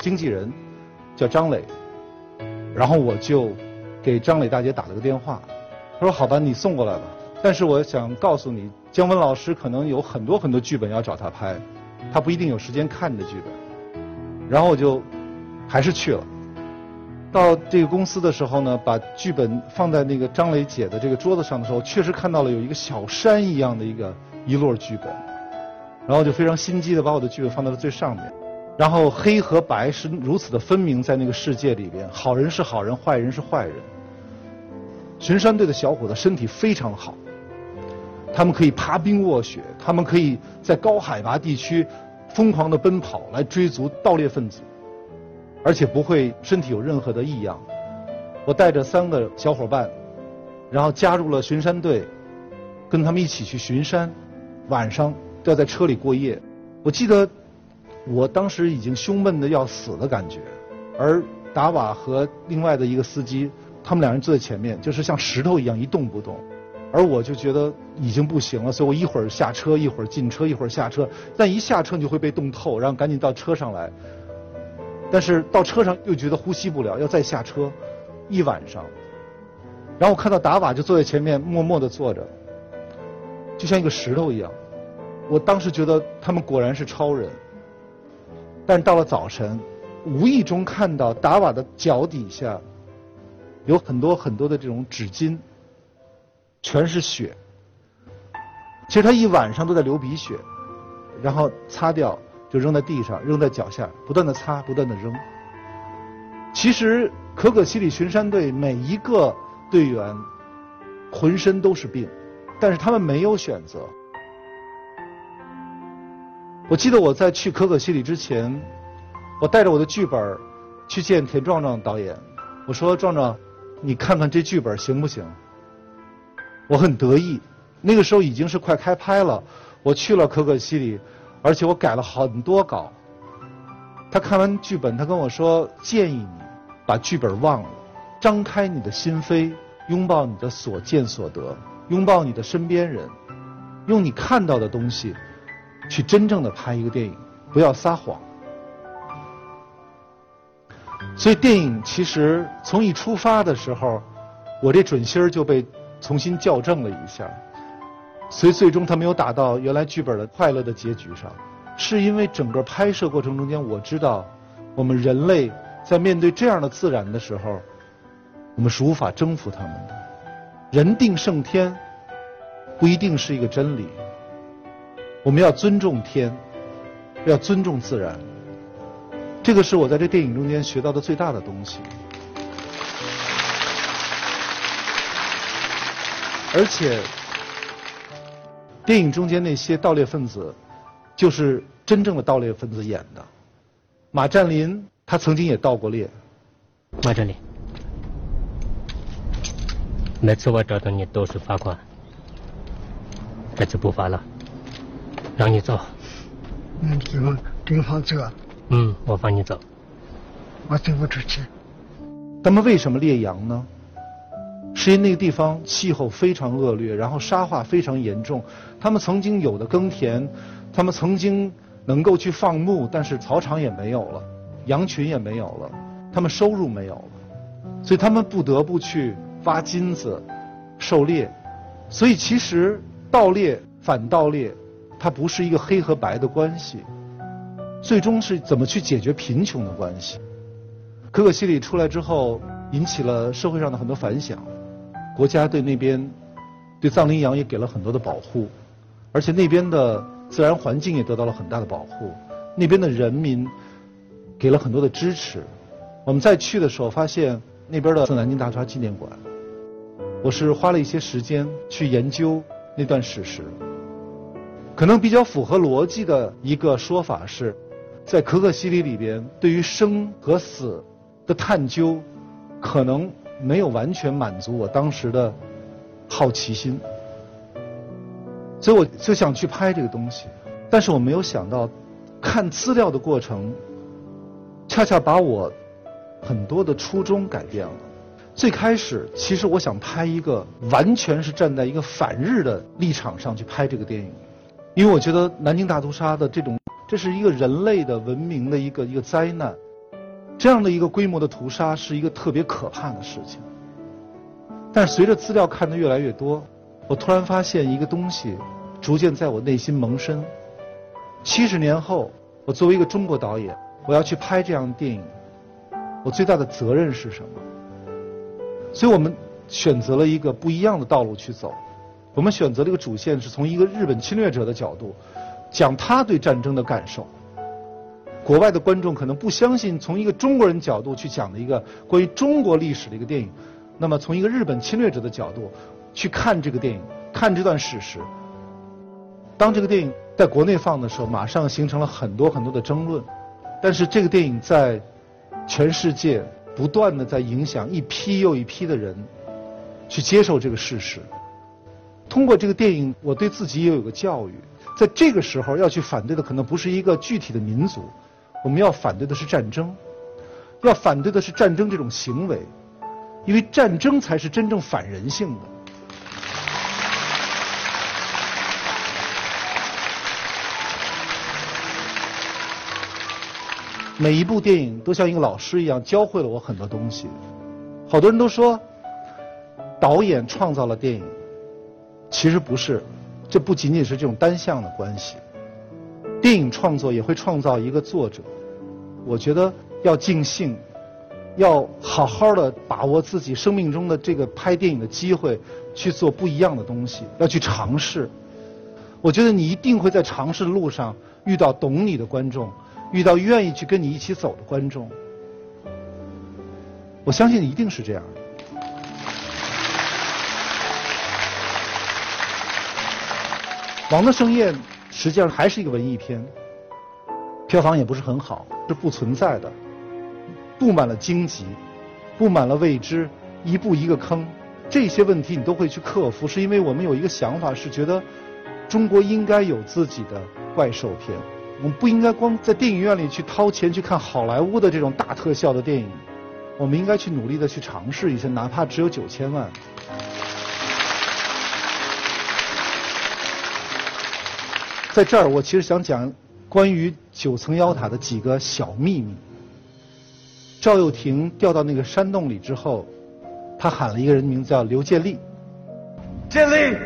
经纪人叫张磊，然后我就给张磊大姐打了个电话，他说：“好吧，你送过来吧。但是我想告诉你，姜文老师可能有很多很多剧本要找他拍，他不一定有时间看你的剧本。”然后我就还是去了。到这个公司的时候呢，把剧本放在那个张磊姐的这个桌子上的时候，确实看到了有一个小山一样的一个一摞剧本，然后就非常心机的把我的剧本放到了最上面。然后黑和白是如此的分明，在那个世界里边，好人是好人，坏人是坏人。巡山队的小伙子身体非常好，他们可以爬冰卧雪，他们可以在高海拔地区疯狂的奔跑来追逐盗猎分子。而且不会身体有任何的异样。我带着三个小伙伴，然后加入了巡山队，跟他们一起去巡山，晚上要在车里过夜。我记得我当时已经胸闷的要死的感觉，而达瓦和另外的一个司机，他们两人坐在前面，就是像石头一样一动不动。而我就觉得已经不行了，所以我一会儿下车，一会儿进车，一会儿下车。但一下车你就会被冻透，然后赶紧到车上来。但是到车上又觉得呼吸不了，要再下车，一晚上。然后我看到达瓦就坐在前面，默默地坐着，就像一个石头一样。我当时觉得他们果然是超人。但是到了早晨，无意中看到达瓦的脚底下有很多很多的这种纸巾，全是血。其实他一晚上都在流鼻血，然后擦掉。就扔在地上，扔在脚下，不断的擦，不断的扔。其实可可西里巡山队每一个队员浑身都是病，但是他们没有选择。我记得我在去可可西里之前，我带着我的剧本去见田壮壮导演，我说：“壮壮，你看看这剧本行不行？”我很得意，那个时候已经是快开拍了，我去了可可西里。而且我改了很多稿。他看完剧本，他跟我说：“建议你把剧本忘了，张开你的心扉，拥抱你的所见所得，拥抱你的身边人，用你看到的东西去真正的拍一个电影，不要撒谎。”所以电影其实从一出发的时候，我这准心儿就被重新校正了一下。所以最终他没有打到原来剧本的快乐的结局上，是因为整个拍摄过程中间，我知道我们人类在面对这样的自然的时候，我们是无法征服他们的。人定胜天不一定是一个真理，我们要尊重天，要尊重自然。这个是我在这电影中间学到的最大的东西，而且。电影中间那些盗猎分子，就是真正的盗猎分子演的。马占林他曾经也盗过猎。马占林，每次我找到你都是罚款，这次不罚了，让你走。嗯，怎么跟放走？嗯，我放你走。我走不出去。他们为什么猎羊呢？是因为那个地方气候非常恶劣，然后沙化非常严重。他们曾经有的耕田，他们曾经能够去放牧，但是草场也没有了，羊群也没有了，他们收入没有了，所以他们不得不去挖金子、狩猎。所以其实盗猎、反盗猎，它不是一个黑和白的关系，最终是怎么去解决贫穷的关系。可可西里出来之后，引起了社会上的很多反响。国家对那边对藏羚羊也给了很多的保护，而且那边的自然环境也得到了很大的保护，那边的人民给了很多的支持。我们在去的时候，发现那边的南京大屠杀纪念馆，我是花了一些时间去研究那段史实。可能比较符合逻辑的一个说法是，在可可西里里边，对于生和死的探究，可能。没有完全满足我当时的好奇心，所以我就想去拍这个东西。但是我没有想到，看资料的过程，恰恰把我很多的初衷改变了。最开始，其实我想拍一个完全是站在一个反日的立场上去拍这个电影，因为我觉得南京大屠杀的这种，这是一个人类的文明的一个一个灾难。这样的一个规模的屠杀是一个特别可怕的事情。但是随着资料看得越来越多，我突然发现一个东西，逐渐在我内心萌生。七十年后，我作为一个中国导演，我要去拍这样的电影，我最大的责任是什么？所以我们选择了一个不一样的道路去走。我们选择这个主线，是从一个日本侵略者的角度，讲他对战争的感受。国外的观众可能不相信，从一个中国人角度去讲的一个关于中国历史的一个电影，那么从一个日本侵略者的角度去看这个电影，看这段史实。当这个电影在国内放的时候，马上形成了很多很多的争论。但是这个电影在全世界不断的在影响一批又一批的人去接受这个事实。通过这个电影，我对自己也有个教育，在这个时候要去反对的可能不是一个具体的民族，我们要反对的是战争，要反对的是战争这种行为，因为战争才是真正反人性的。每一部电影都像一个老师一样教会了我很多东西。好多人都说，导演创造了电影。其实不是，这不仅仅是这种单向的关系。电影创作也会创造一个作者。我觉得要尽兴，要好好的把握自己生命中的这个拍电影的机会，去做不一样的东西，要去尝试。我觉得你一定会在尝试的路上遇到懂你的观众，遇到愿意去跟你一起走的观众。我相信一定是这样。《王的盛宴》实际上还是一个文艺片，票房也不是很好，是不存在的，布满了荆棘，布满了未知，一步一个坑，这些问题你都会去克服，是因为我们有一个想法，是觉得中国应该有自己的怪兽片，我们不应该光在电影院里去掏钱去看好莱坞的这种大特效的电影，我们应该去努力的去尝试一下，哪怕只有九千万。在这儿，我其实想讲关于九层妖塔的几个小秘密。赵又廷掉到那个山洞里之后，他喊了一个人名字叫刘建立。建立，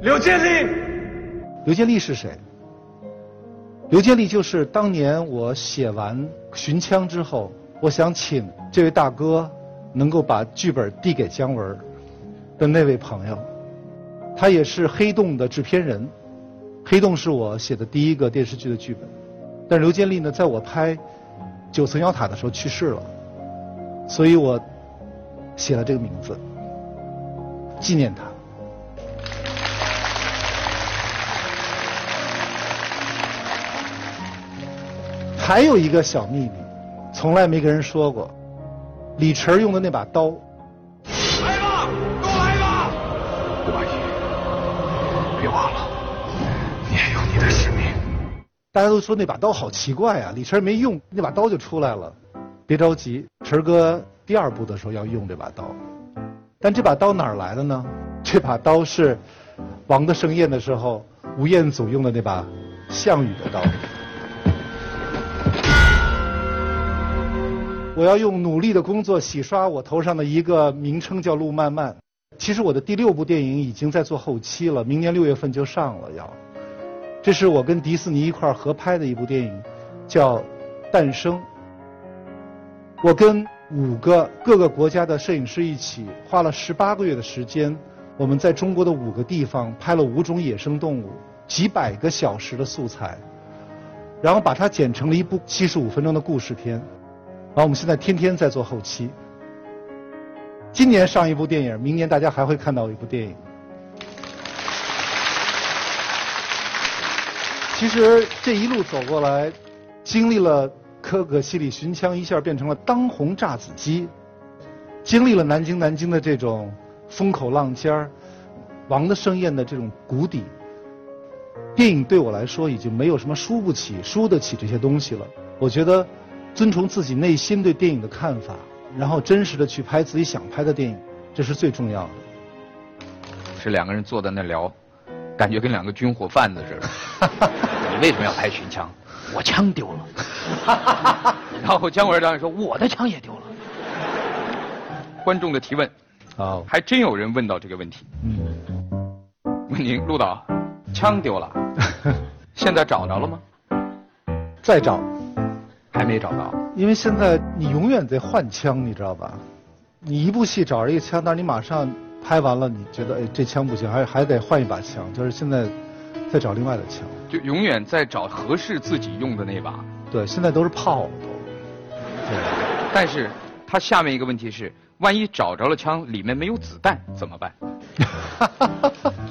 刘建立。刘建立是谁？刘建立就是当年我写完《寻枪》之后，我想请这位大哥能够把剧本递给姜文的那位朋友。他也是《黑洞》的制片人。黑洞是我写的第一个电视剧的剧本，但刘建立呢，在我拍《九层妖塔》的时候去世了，所以我写了这个名字纪念他。还有一个小秘密，从来没跟人说过，李晨用的那把刀。大家都说那把刀好奇怪啊，李晨没用，那把刀就出来了。别着急，晨哥第二部的时候要用这把刀。但这把刀哪儿来的呢？这把刀是《王的盛宴》的时候吴彦祖用的那把项羽的刀。我要用努力的工作洗刷我头上的一个名称叫路漫漫。其实我的第六部电影已经在做后期了，明年六月份就上了要。这是我跟迪士尼一块合拍的一部电影，叫《诞生》。我跟五个各个国家的摄影师一起，花了十八个月的时间，我们在中国的五个地方拍了五种野生动物，几百个小时的素材，然后把它剪成了一部七十五分钟的故事片。然后我们现在天天在做后期。今年上一部电影，明年大家还会看到一部电影。其实这一路走过来，经历了可可西里寻枪一下变成了当红炸子鸡，经历了南京南京的这种风口浪尖儿，王的盛宴的这种谷底，电影对我来说已经没有什么输不起、输得起这些东西了。我觉得，遵从自己内心对电影的看法，然后真实的去拍自己想拍的电影，这是最重要的。是两个人坐在那聊。感觉跟两个军火贩子似的。你为什么要拍《寻枪》？我枪丢了。然后姜文导演说：“我的枪也丢了。”观众的提问，好，还真有人问到这个问题。嗯，问您，陆导，枪丢了，现在找着了吗？再找，还没找到。因为现在你永远得换枪，你知道吧？你一部戏找着一个枪，但是你马上拍完了，你觉得哎这枪不行，还还得换一把枪，就是现在再找另外的枪。就永远在找合适自己用的那把。对，现在都是炮都。对，但是他下面一个问题是，万一找着了枪，里面没有子弹怎么办？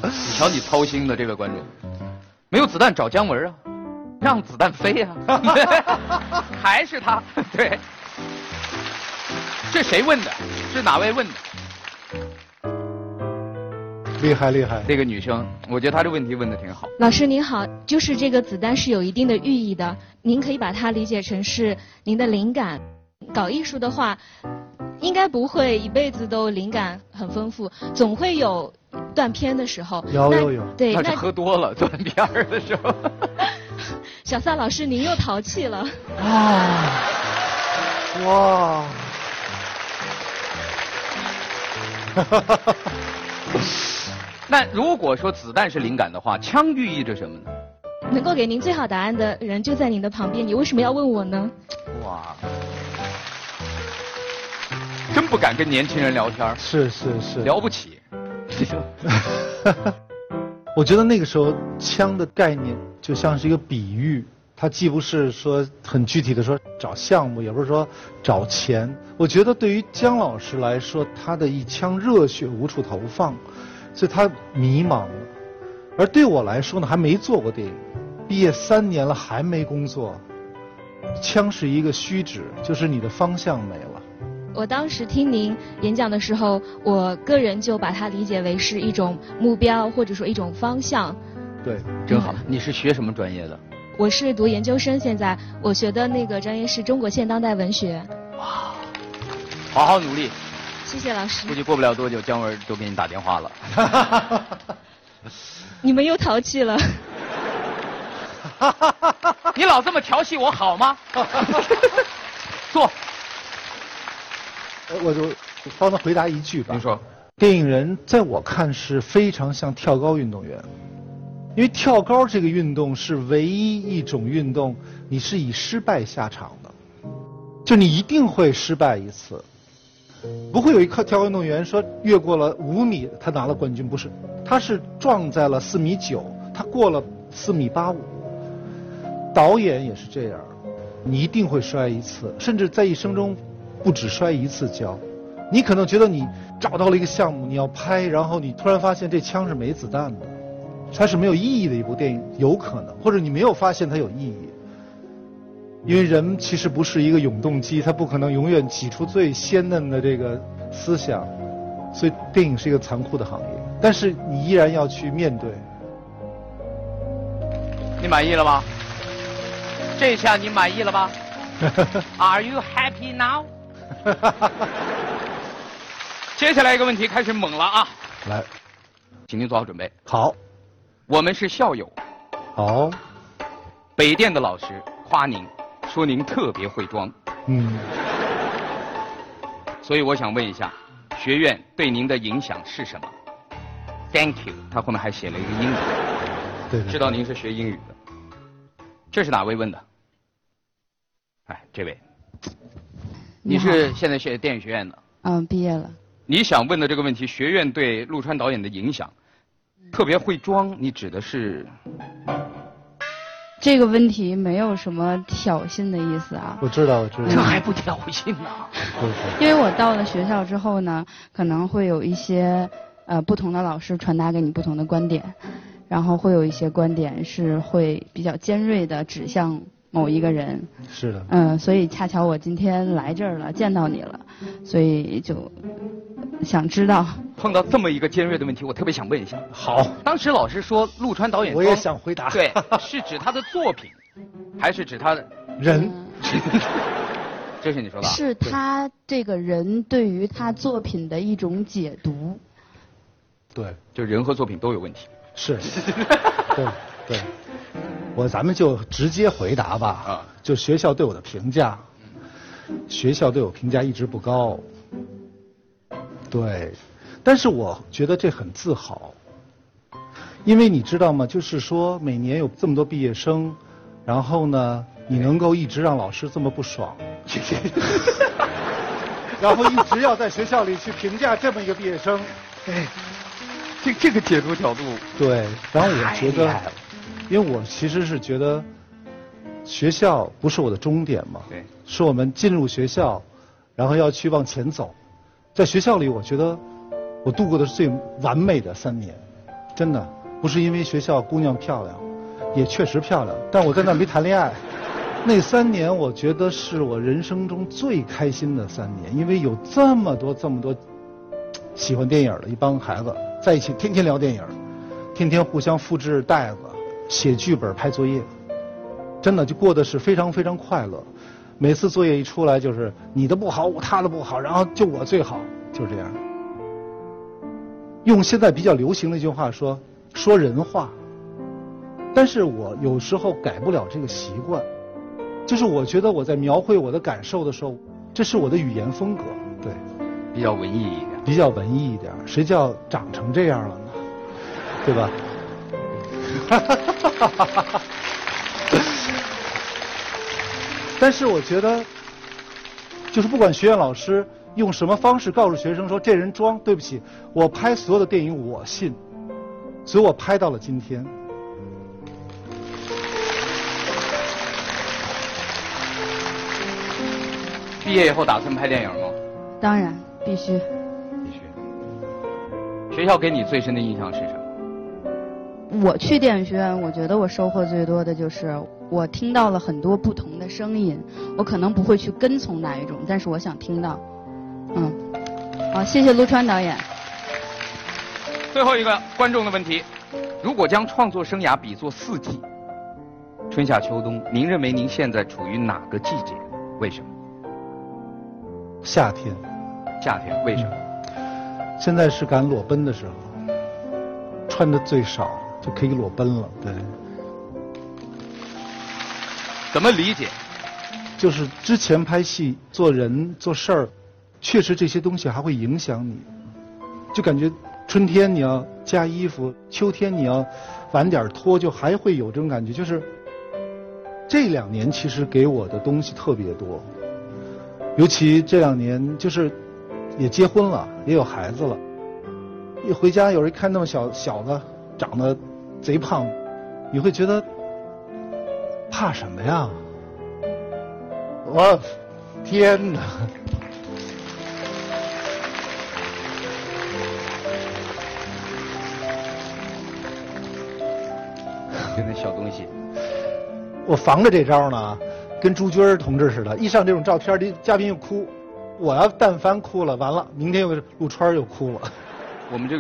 你瞧你操心的这位观众，没有子弹找姜文啊，让子弹飞呀、还是他对。这谁问的？是哪位问的？厉害厉害。这个女生，我觉得她这问题问的挺好。老师您好，就是这个子弹是有一定的寓意的，您可以把它理解成是您的灵感。搞艺术的话，应该不会一辈子都灵感很丰富，总会有断片的时候。有有有对，那是喝多了断片儿的时候。小撒老师您又淘气了。啊，哇！那如果说子弹是灵感的话，枪寓意着什么呢？能够给您最好答案的人就在您的旁边，你为什么要问我呢？哇，真不敢跟年轻人聊天儿是是是。聊不起。我觉得那个时候枪的概念就像是一个比喻，它既不是说很具体的说找项目，也不是说找钱。我觉得对于姜老师来说，他的一腔热血无处投放，所以他迷茫了。而对我来说呢，还没做过电影，毕业三年了还没工作，枪是一个虚指，就是你的方向没了。我当时听您演讲的时候，我个人就把它理解为是一种目标，或者说一种方向。对，真好。你是学什么专业的？我是读研究生，现在我学的那个专业是中国现当代文学。哇好好努力，谢谢老师估。计过不了多久，姜文就给你打电话了。你们又淘气了。你老这么调戏我好吗？坐，呃我就帮他回答一句吧。您说。电影人在我看是非常像跳高运动员，因为跳高这个运动是唯一一种运动，你是以失败下场的，就你一定会失败一次，不会有一个跳高运动员说越过了五米他拿了冠军，不是，他是撞在了四米九，他过了四米八五。导演也是这样，你一定会摔一次，甚至在一生中不止摔一次跤。你可能觉得你找到了一个项目，你要拍，然后你突然发现这枪是没子弹的，它是没有意义的一部电影，有可能，或者你没有发现它有意义，因为人其实不是一个永动机，他不可能永远挤出最鲜嫩的这个思想，所以电影是一个残酷的行业，但是你依然要去面对。你满意了吗？这下你满意了吧？Are you happy now？接下来一个问题开始猛了啊，来，请您做好准备。好，我们是校友，好，北电的老师夸您，说您特别会装，嗯，所以我想问一下，学院对您的影响是什么？Thank you。他后面还写了一个英语，对对知道您是学英语的。这是哪位问的？哎，这位，你是现在学电影学院的，嗯，毕业了。你想问的这个问题，学院对陆川导演的影响，特别会装，你指的是？这个问题没有什么挑衅的意思啊，我知道，我知道。这道，还不挑衅呢？因为我到了学校之后呢，可能会有一些呃不同的老师传达给你不同的观点，然后会有一些观点是会比较尖锐的指向某一个人，是的，嗯、所以恰巧我今天来这儿了，见到你了，所以就想知道，碰到这么一个尖锐的问题，我特别想问一下。好，当时老师说陆川导演我也想回答。对，是指他的作品，还是指他的？人，这是你说的啊？是他这个人对于他作品的一种解读。对，就人和作品都有问题。是，对对，我咱们就直接回答吧。啊就学校对我的评价，学校对我评价一直不高。对，但是我觉得这很自豪，因为你知道吗？就是说每年有这么多毕业生，然后呢，你能够一直让老师这么不爽，然后一直要在学校里去评价这么一个毕业生，哎，这这个解读角度，对，然后我觉得，因为我其实是觉得学校不是我的终点嘛，对，是我们进入学校，然后要去往前走。在学校里，我觉得我度过的是最完美的三年，真的不是因为学校姑娘漂亮，也确实漂亮，但我在那没谈恋爱。那三年，我觉得是我人生中最开心的三年，因为有这么多这么多喜欢电影的一帮孩子在一起，天天聊电影，天天互相复制袋子、写剧本、拍作业，真的就过得是非常非常快乐。每次作业一出来，就是你的不好，我他的不好，然后就我最好，就是这样。用现在比较流行的一句话说，说人话。但是我有时候改不了这个习惯，就是我觉得我在描绘我的感受的时候，这是我的语言风格，对。比较文艺一点。比较文艺一点，谁叫长成这样了呢？对吧？但是我觉得，就是不管学院老师用什么方式告诉学生说这人装，对不起，我拍所有的电影我信，所以我拍到了今天。毕业以后打算拍电影吗？当然必须。必须。学校给你最深的印象是什么？我去电影学院，我觉得我收获最多的就是我听到了很多不同的声音。我可能不会去跟从哪一种，但是我想听到。嗯，好，谢谢陆川导演。最后一个观众的问题：如果将创作生涯比作四季，春夏秋冬，您认为您现在处于哪个季节？为什么？夏天，夏天，为什么？现在是敢裸奔的时候，穿的最少就可以裸奔了。对，怎么理解？就是之前拍戏、做人、做事儿，确实这些东西还会影响你，就感觉春天你要加衣服，秋天你要晚点脱，就还会有这种感觉。就是这两年其实给我的东西特别多，尤其这两年就是也结婚了，也有孩子了，一回家有人看那么小小子，长得贼胖，你会觉得怕什么呀？我天哪！就那小东西，我防着这招呢，跟朱军同志似的，一上这种照片，这嘉宾又哭，我要但凡哭了，完了，明天又陆川又哭了。我们这个。